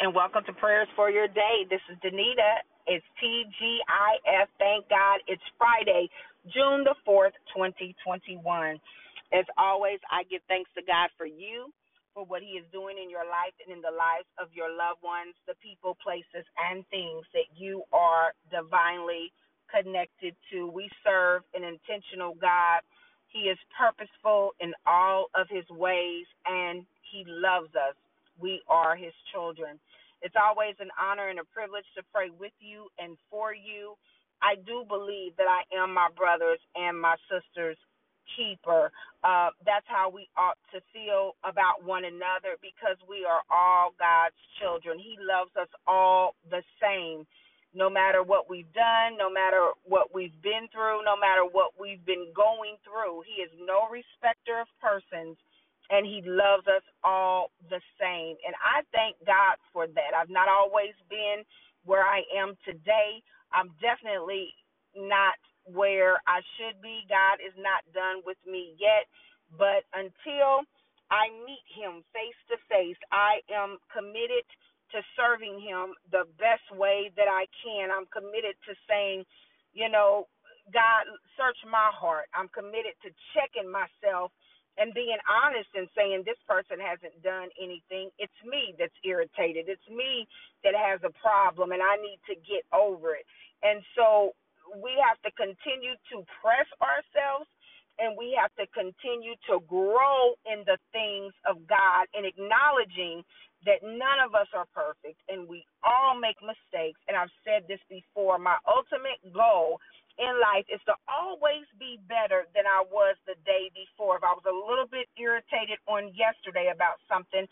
and welcome to Prayers for Your Day. This is Danita. It's TGIF. Thank God it's Friday, June the 4th, 2021. As always, I give thanks to God for you, for what He is doing in your life and in the lives of your loved ones, the people, places, and things that you are divinely connected to. We serve an intentional God. He is purposeful in all of His ways, and He loves us. We are His children. It's always an honor and a privilege to pray with you and for you. I do believe that I am my brother's and my sister's keeper. Uh, that's how we ought to feel about one another because we are all God's children. He loves us all the same. No matter what we've done, no matter what we've been through, no matter what we've been going through, He is no respecter of persons and he loves us all the same. And I thank God for that. I've not always been where I am today. I'm definitely not where I should be. God is not done with me yet. But until I meet him face to face, I am committed to serving him the best way that I can. I'm committed to saying, you know, God, search my heart. I'm committed to checking myself and being honest and saying this person hasn't done anything. It's me that's irritated. It's me that has a problem and I need to get over it. And so we have to continue to press ourselves and we have to continue to grow in the things of God and acknowledging that none of us are perfect and we all make mistakes. And I've said this before my ultimate goal in life is to always be better than I was the day before. If I was a little bit irritated on yesterday about something,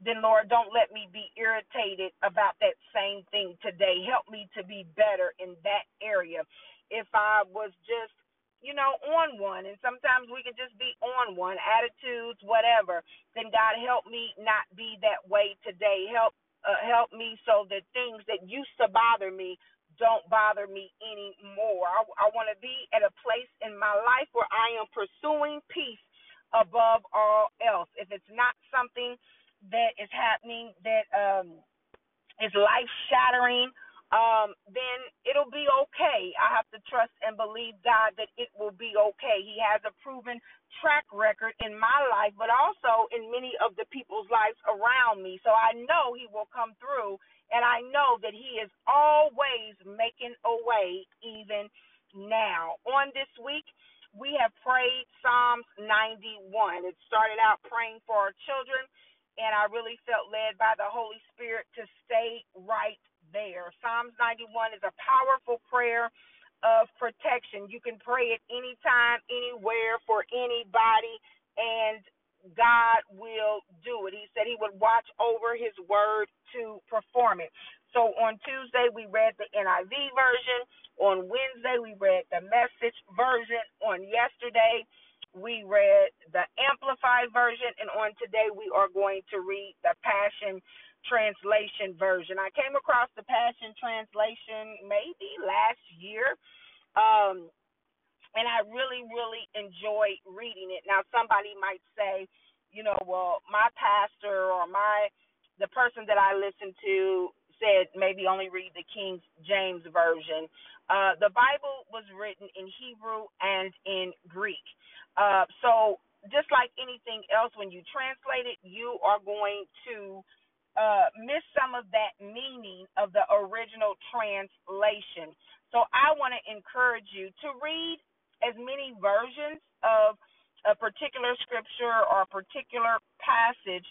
then Lord, don't let me be irritated about that same thing today. Help me to be better in that area. If I was just you know, on one, and sometimes we can just be on one, attitudes, whatever. Then God help me not be that way today. Help uh, help me so that things that used to bother me don't bother me anymore. I, I want to be at a place in my life where I am pursuing peace above all else. If it's not something that is happening that um, is life shattering, um, then it'll be okay. I have to trust and believe God that it will be okay. He has a proven track record in my life, but also in many of the people's lives around me. So I know He will come through and I know that He is always making a way, even now. On this week, we have prayed Psalms 91. It started out praying for our children, and I really felt led by the Holy Spirit to stay right there. Psalms 91 is a powerful prayer of protection. You can pray it anytime, anywhere, for anybody, and God will do it. He said he would watch over his word to perform it. So on Tuesday, we read the NIV version. On Wednesday, we read the message version. On yesterday, we read the amplified version. And on today, we are going to read the Passion Translation version. I came across the Passion Translation maybe last year. Um, and I really, really enjoy reading it. Now, somebody might say, you know, well, my pastor or my the person that I listen to said maybe only read the King James version. Uh, the Bible was written in Hebrew and in Greek. Uh, so just like anything else, when you translate it, you are going to uh, miss some of that meaning of the original translation. So I want to encourage you to read as many versions of a particular scripture or a particular passage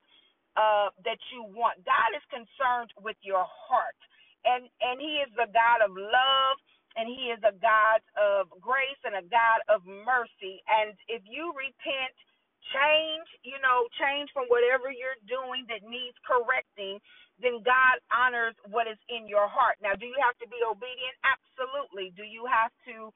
uh, that you want. God is concerned with your heart, and and He is the God of love, and He is a God of grace and a God of mercy. And if you repent, change, you know, change from whatever you're doing that needs correcting, then God honors what is in your heart. Now, do you have to be obedient? Absolutely. Do you have to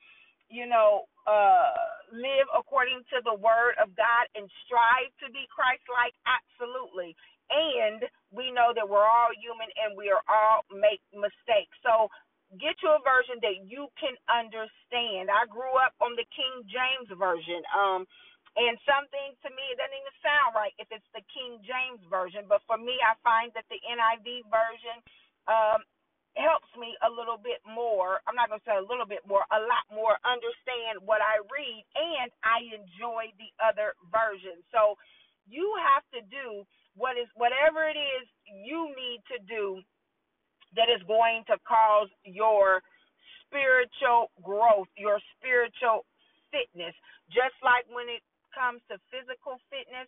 you know, uh, live according to the word of God and strive to be Christ like? Absolutely. And we know that we're all human and we are all make mistakes. So get you a version that you can understand. I grew up on the King James version. Um, And something to me, it doesn't even sound right if it's the King James version. But for me, I find that the NIV version um, helps me a little bit more. I'm not going to say a little bit more, a lot more understand what I read, and I enjoy the other version. So you have to do what is whatever it is you need to do that is going to cause your spiritual growth, your spiritual fitness. Just like when it comes to physical fitness,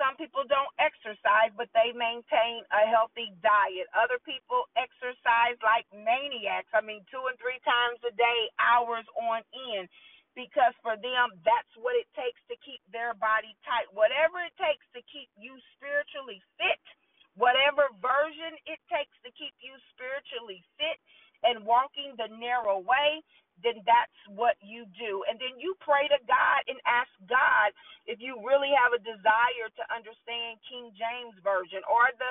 some people don't exercise, but they maintain a healthy diet. Other people exercise like maniacs. I mean, two and three times a day, hours on end, because for them, that's what it takes to keep their body tight. Whatever it takes to keep you spiritually fit, whatever version it takes to keep you spiritually fit and walking the narrow way, then that's what you do. And then you pray to God and ask God if you really have a desire to understand King James version or the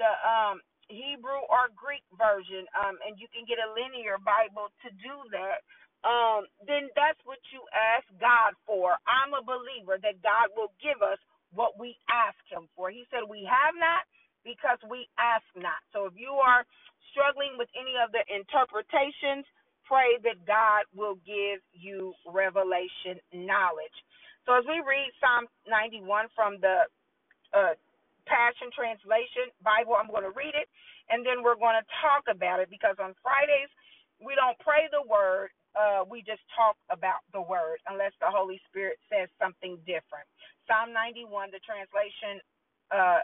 the um Hebrew or Greek version, um, and you can get a linear Bible to do that. Um, then that's what you ask God for. I'm a believer that God will give us what we ask Him for. He said, We have not because we ask not. So if you are struggling with any of the interpretations, pray that God will give you revelation knowledge. So as we read Psalm 91 from the uh, Passion Translation Bible, I'm going to read it and then we're going to talk about it because on Fridays we don't pray the word, uh, we just talk about the word unless the Holy Spirit says something different. Psalm 91, the translation, uh,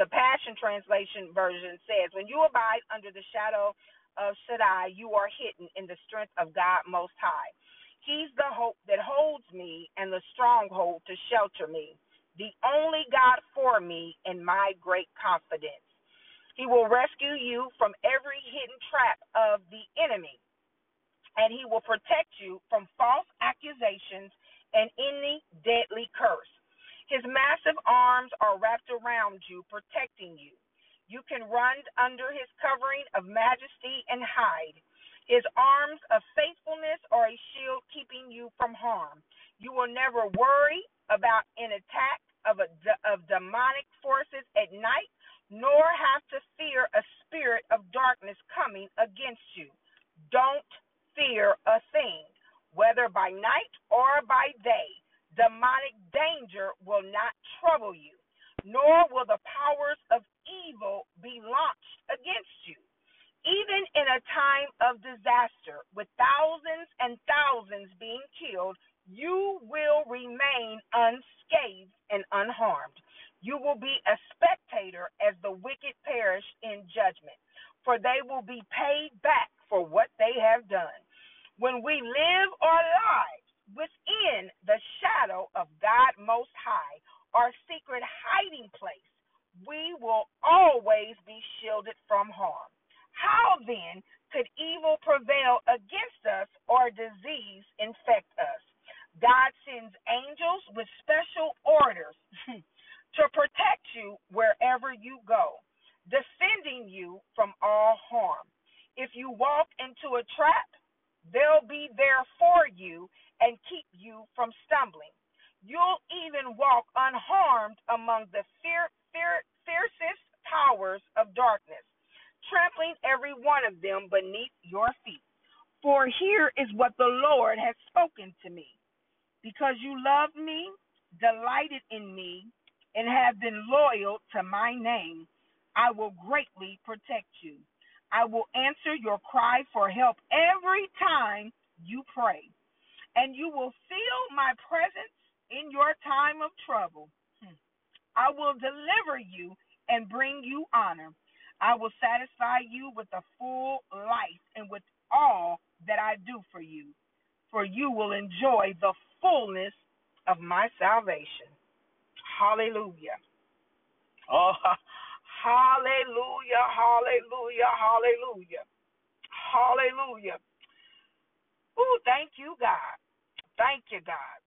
the Passion Translation version says, When you abide under the shadow of Shaddai, you are hidden in the strength of God Most High. He's the hope that holds me and the stronghold to shelter me, the only God for me and my great confidence. He will rescue you from every hidden trap of the enemy, and he will protect you from false accusations and any deadly curse. His massive arms are wrapped around you, protecting you. You can run under his covering of majesty and hide. His arms of faithfulness are a shield keeping you from harm. You will never worry about an attack of, a, of demonic forces at night, nor have to fear a spirit of darkness coming against you. Don't fear a thing, whether by night or by day. Demonic danger will not trouble you nor will the powers of evil be launched against you. Even in a time of disaster, with thousands and thousands being killed, you will remain unscathed and unharmed. You will be a spectator as the wicked perish in judgment, for they will be paid back for what they have done. When we live our lives within the shadow of God Most High, our secret hiding place, we will always be shielded from harm. How then could evil prevail against us or disease infect us? God sends angels with special orders to protect you wherever you go, defending you from all harm. If you walk into a trap, they'll be there for you and keep you from stumbling. You'll even walk unharmed among the fear, fear, fiercest powers of darkness, trampling every one of them beneath your feet. For here is what the Lord has spoken to me. Because you love me, delighted in me, and have been loyal to my name, I will greatly protect you. I will answer your cry for help every time you pray, and you will feel my presence in your time of trouble. Hmm. I will deliver you and bring you honor. I will satisfy you with a full life and with all that I do for you, for you will enjoy the fullness of my salvation. Hallelujah. Oh, hallelujah, hallelujah, hallelujah, hallelujah. Oh, thank you, God. Thank you, God.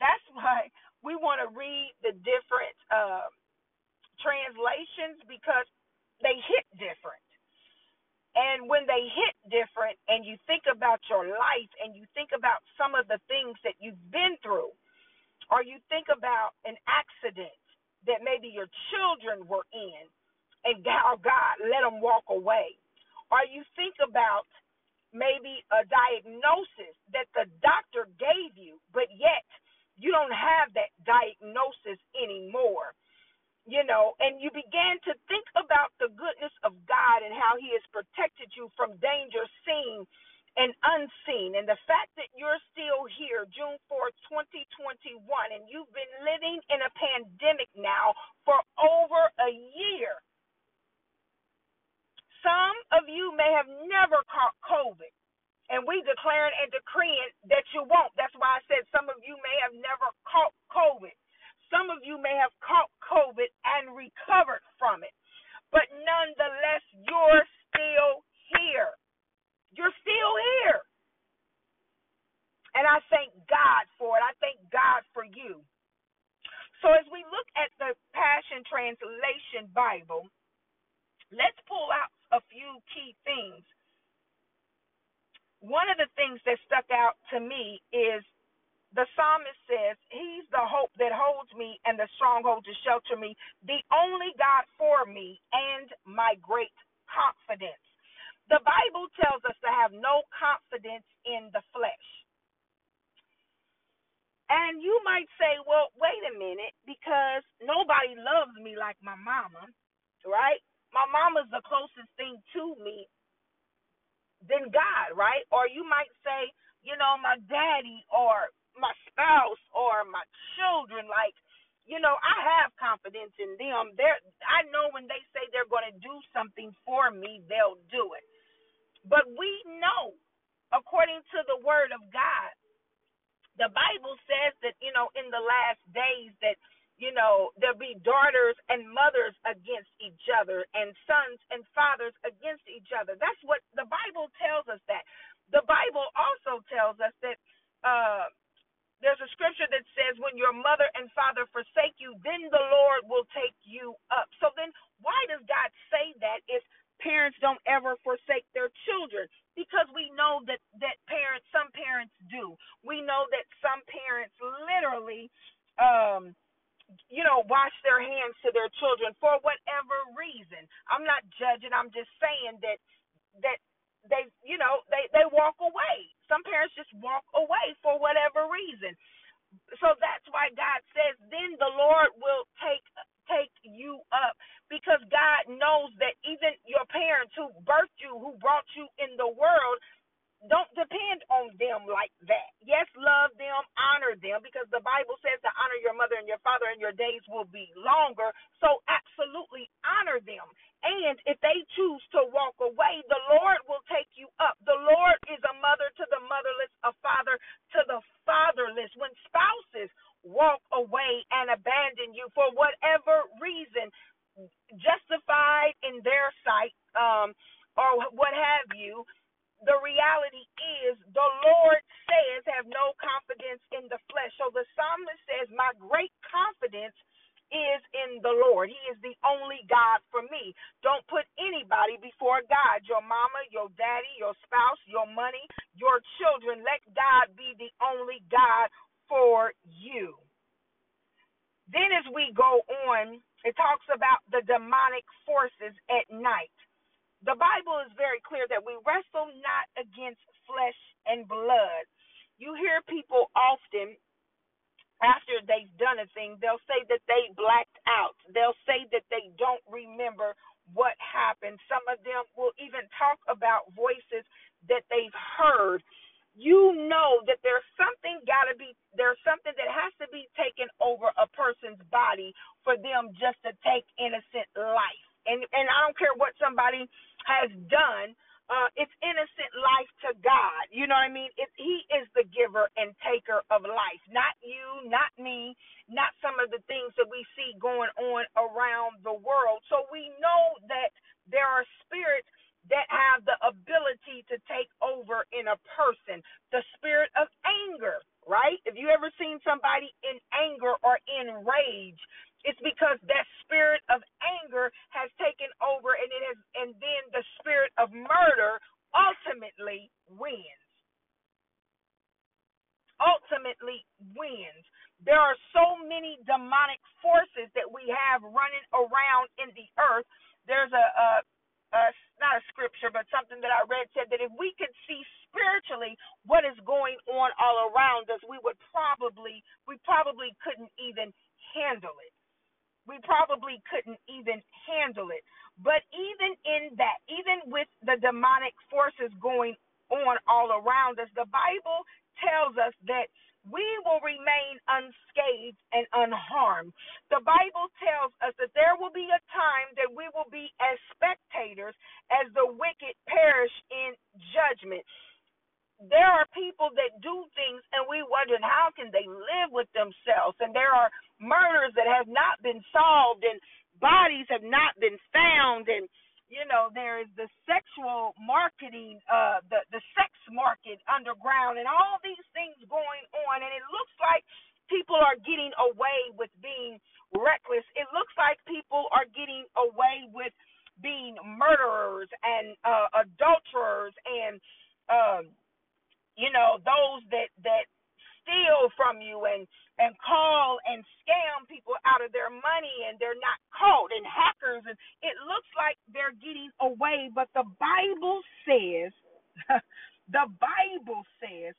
That's why we want to read the different uh, translations because they hit different. And when they hit different, and you think about your life and you think about some of the things that you've been through, or you think about an accident that maybe your children were in and how God let them walk away. Or you think about maybe a diagnosis that the doctor gave you, but yet you don't have that diagnosis anymore. You know, and you began to think about the goodness of God and how He has protected you from danger seen and unseen. And the fact that you're still here, June 4th, 2021, and you've been living in a pandemic now for over a year. Some of you may have never caught COVID, and we declaring and decreeing that you won't. That's why I said some of you may have never caught COVID. Some of you may have caught COVID and recovered from it. But nonetheless, you're still here. You're still here. And I thank God for it. I thank God for you. So as we look at the Passion Translation Bible, let's pull out a few key things. One of the things that stuck out to me is the psalmist says, He's the hope that holds me and the stronghold to shelter me, the only God for me and my great confidence. The Bible tells us to have no confidence in the flesh. And you might say, well, wait a minute, because nobody loves me like my mama, right? My mama's the closest thing to me than God, right? Or you might say, you know, my daddy or my spouse or my children, like, you know, I have confidence in them. They're I know when they say they're gonna do something for me, they'll do it. But we know, according to the word of God, the Bible says that, you know, in the last days that, you know, there'll be daughters and mothers against each other and sons and fathers against each other. That's what the Bible tells us that. The Bible also tells us that uh there's a scripture that says when your mother and father forsake you then the lord will take you up so then why does god say that if parents don't ever forsake their children because we know that that parents some parents do we know that some parents literally um you know wash their hands to their children for whatever reason i'm not judging i'm just saying that that they you know they they walk away some parents just walk away for whatever reason so that's why god says then the lord will take take you up because God knows that even your parents who birthed you, who brought you in world, don't depend on them like that. Yes, love them, honor them, because the Bible says to honor your mother and your father, and your days will be longer. So, absolutely honor them. And if they choose to walk away, the Lord will take you up. The Lord is a mother to the motherless, a father to the fatherless. When spouses walk away and abandon you for whatever reason, justified in their sight, um, or what have you, the reality is the Lord says, have no confidence in the flesh. So the psalmist says, My great confidence is in the Lord. He is the only God for me. Don't put anybody before God. Your mama, your daddy, your spouse, your money, your children. Let God be the only God for you. Then, as we go on, it talks about the demonic forces at night. The Bible is very clear that we wrestle not against flesh and blood. You hear people often, after they've done a thing, they'll say that they blacked out. They'll say that they don't remember what happened. Some of them will even talk about voices that they've heard you know that there's something got to be there's something that has to be taken over a person's body for them just to take innocent life and and i don't care what somebody has done uh, it's innocent life to God. You know what I mean? It, he is the giver and taker of life, not you, not me, not some of the things that we see going on around the world. So we know that there are spirits that have the ability to take over in a person. The spirit of anger, right? If you ever seen somebody in anger or in rage, it's because that spirit of anger has taken over and it has and then the spirit of murder ultimately wins. Ultimately wins. There are so many demonic forces that we have running around in the earth. There's a, a, not a scripture, but something that I read said that if we could see spiritually what is going on all around us, we would We couldn't even handle it. But even in that, even with the demonic forces going on all around us, the Bible tells us that we will remain unscathed and unharmed. The Bible tells us that there will be a time that we will be as spectators as the wicked perish in judgment. There are people that do things and we wonder how can they live with themselves and there are murders that have not been solved and bodies have not been found and you know there is the sexual marketing uh the the sex underground and all these things going on and it looks like people are getting away with being reckless it looks like people are getting away with being murderers and uh adulterers and um you know those that that steal from you and and call and scam people out of their money and they're not caught and hackers and it looks like they're getting away but the bible says the bible says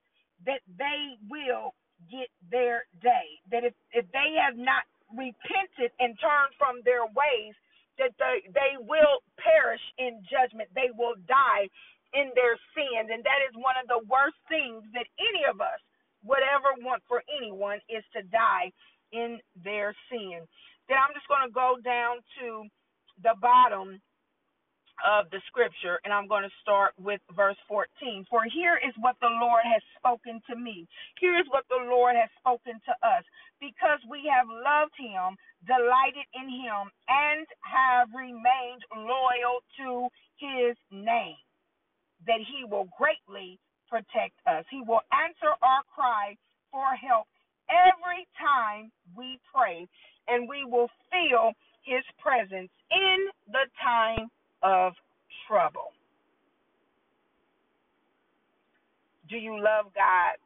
that they will get their day that if if they have not repented and turned from their ways that they they will perish in judgment they will die in their sins and that is one of the worst things that any of us would ever want for anyone is to die in their sin. Then I'm just going to go down to the bottom of the scripture and I'm going to start with verse 14. For here is what the Lord has spoken to me. Here is what the Lord has spoken to us. Because we have loved him, delighted in him, and have remained loyal to his name, that he will greatly protect us. He will answer our cry for help every time we pray, and we will feel his presence in the time of trouble. Do you love God?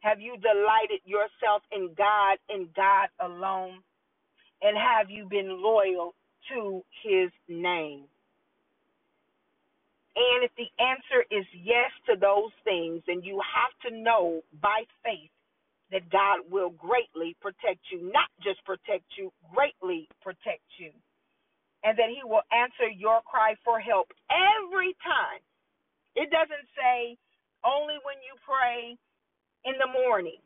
Have you delighted yourself in God and God alone? And have you been loyal to his name? And if the answer is yes to those things, then you have to know by faith that God will greatly protect you, not just protect you, greatly protect you. And that He will answer your cry for help every time. It doesn't say only when you pray in the morning,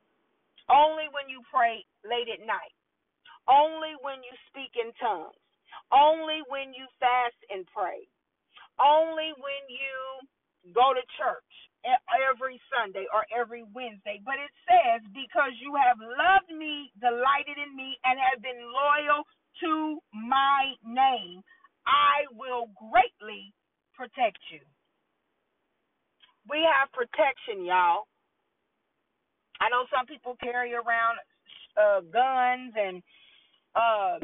only when you pray late at night, only when you speak in tongues, only when you fast and pray only when you go to church every Sunday or every Wednesday. But it says, because you have loved me, delighted in me, and have been loyal to my name, I will greatly protect you. We have protection, y'all. I know some people carry around uh, guns and uh,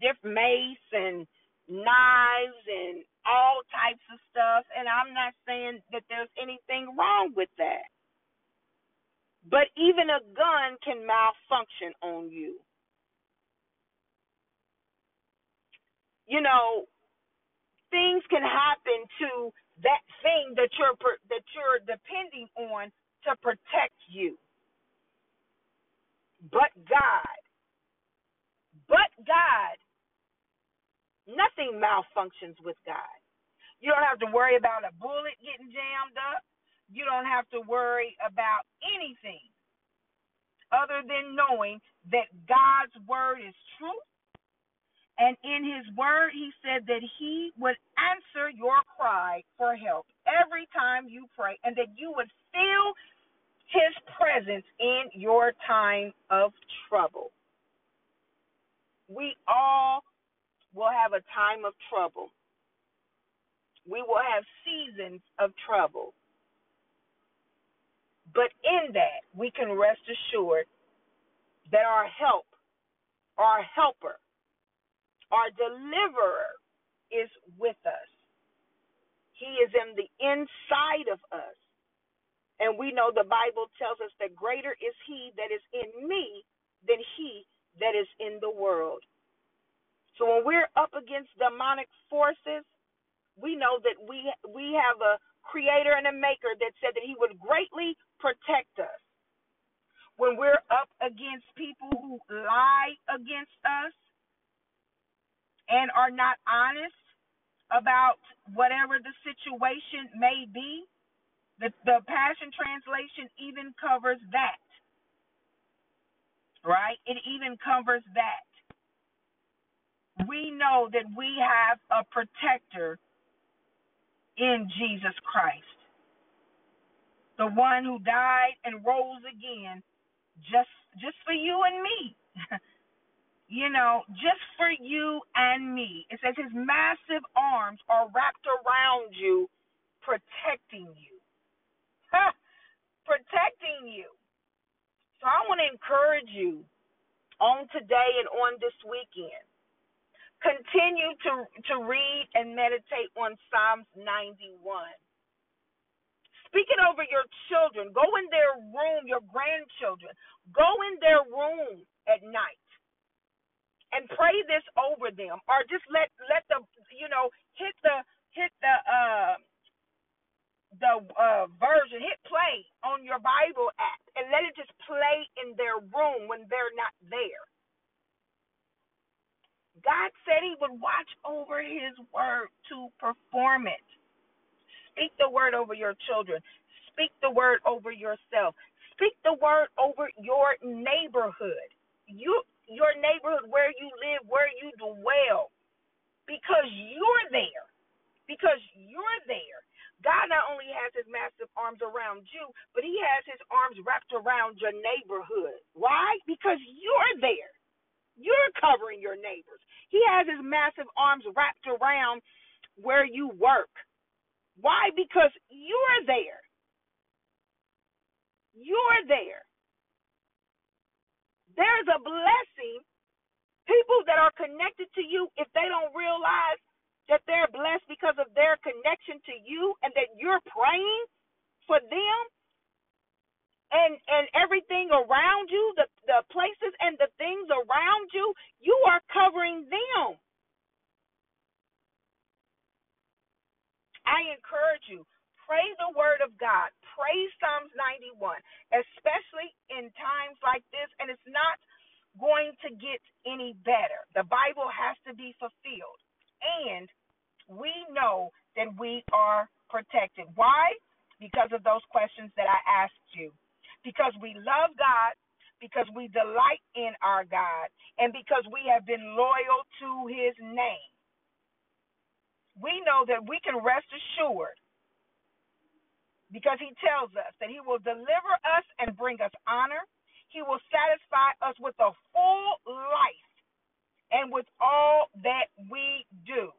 different mace and knives and all types of stuff. And I'm not saying that there's anything wrong with that. But even a gun can malfunction on you. You know, things can happen to that thing that you're that you're depending on to protect you. But God, but God Nothing malfunctions with God. You don't have to worry about a bullet getting jammed up. You don't have to worry about anything other than knowing that God's word is true. And in his word, he said that he would answer your cry for help every time you pray, and that you would feel his presence in your time of trouble. We all will have a time of trouble. We will have seasons of trouble. But in that, we can rest assured that our help, our helper, our deliverer is with us. He is in the inside of us. And we know the Bible tells us that greater is he that is in me than he that is in the world. So when we're up against demonic forces, we know that we we have a creator and a maker that said that he would greatly protect us. When we're up against people who lie against us and are not honest about whatever the situation may be, the, the Passion Translation even covers that. Right? It even covers that. We know that we have a protector in Jesus Christ. The one who died and rose again just just for you and me. you know, just for you and me. It says his massive arms are wrapped around you, protecting you. protecting you. So I want to encourage you on today and on this weekend Continue to, to read and meditate on Psalms 91. Speak it over your children. Go in their room, your grandchildren. Go in their room at night and pray this over them. Or just let let the you know hit the hit the uh the uh, version, hit play on your Bible app and let it just play in their room when they're not there. God said he would watch over his word to perform it. Speak the word over your children. Speak the word over yourself. Speak the word over your neighborhood. You your neighborhood where you live, where you dwell. Because you're there. Because you're there. God not only has his massive arms around you, but he has his arms wrapped around your neighborhood. Why? Because you're there. You're covering your neighbors. He has his massive arms wrapped around where you work. Why? Because you're there. You're there. There's a blessing. People that are connected to you, if they don't realize that they're blessed because of their connection to you and that you're praying for them, and and everything around you, the the places and the things around you, you are covering them. I encourage you, pray the word of God. Pray Psalms 91, especially in times like this and it's not going to get any better. The Bible has to be fulfilled. And we know that we are protected. Why? Because of those questions that I asked you because we love God, because we delight in our God, and because we have been loyal to his name. We know that we can rest assured because he tells us that he will deliver us and bring us honor. He will satisfy us with a full life and with all that we do.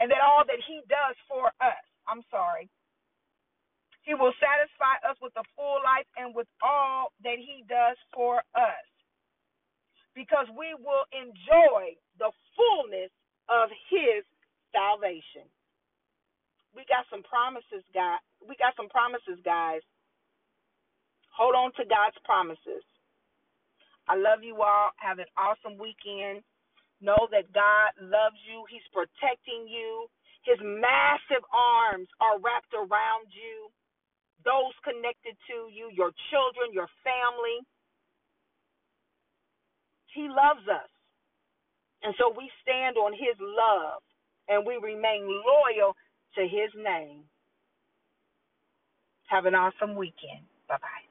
And that all that he does for us. I'm sorry. He will satisfy us with a full life and with all that He does for us. Because we will enjoy the fullness of His salvation. We got some promises, God. We got some promises, guys. Hold on to God's promises. I love you all. Have an awesome weekend. Know that God loves you. He's protecting you. His massive arms are wrapped around you those connected to you, your children, your family. He loves us. And so we stand on his love and we remain loyal to his name. Have an awesome weekend. Bye bye.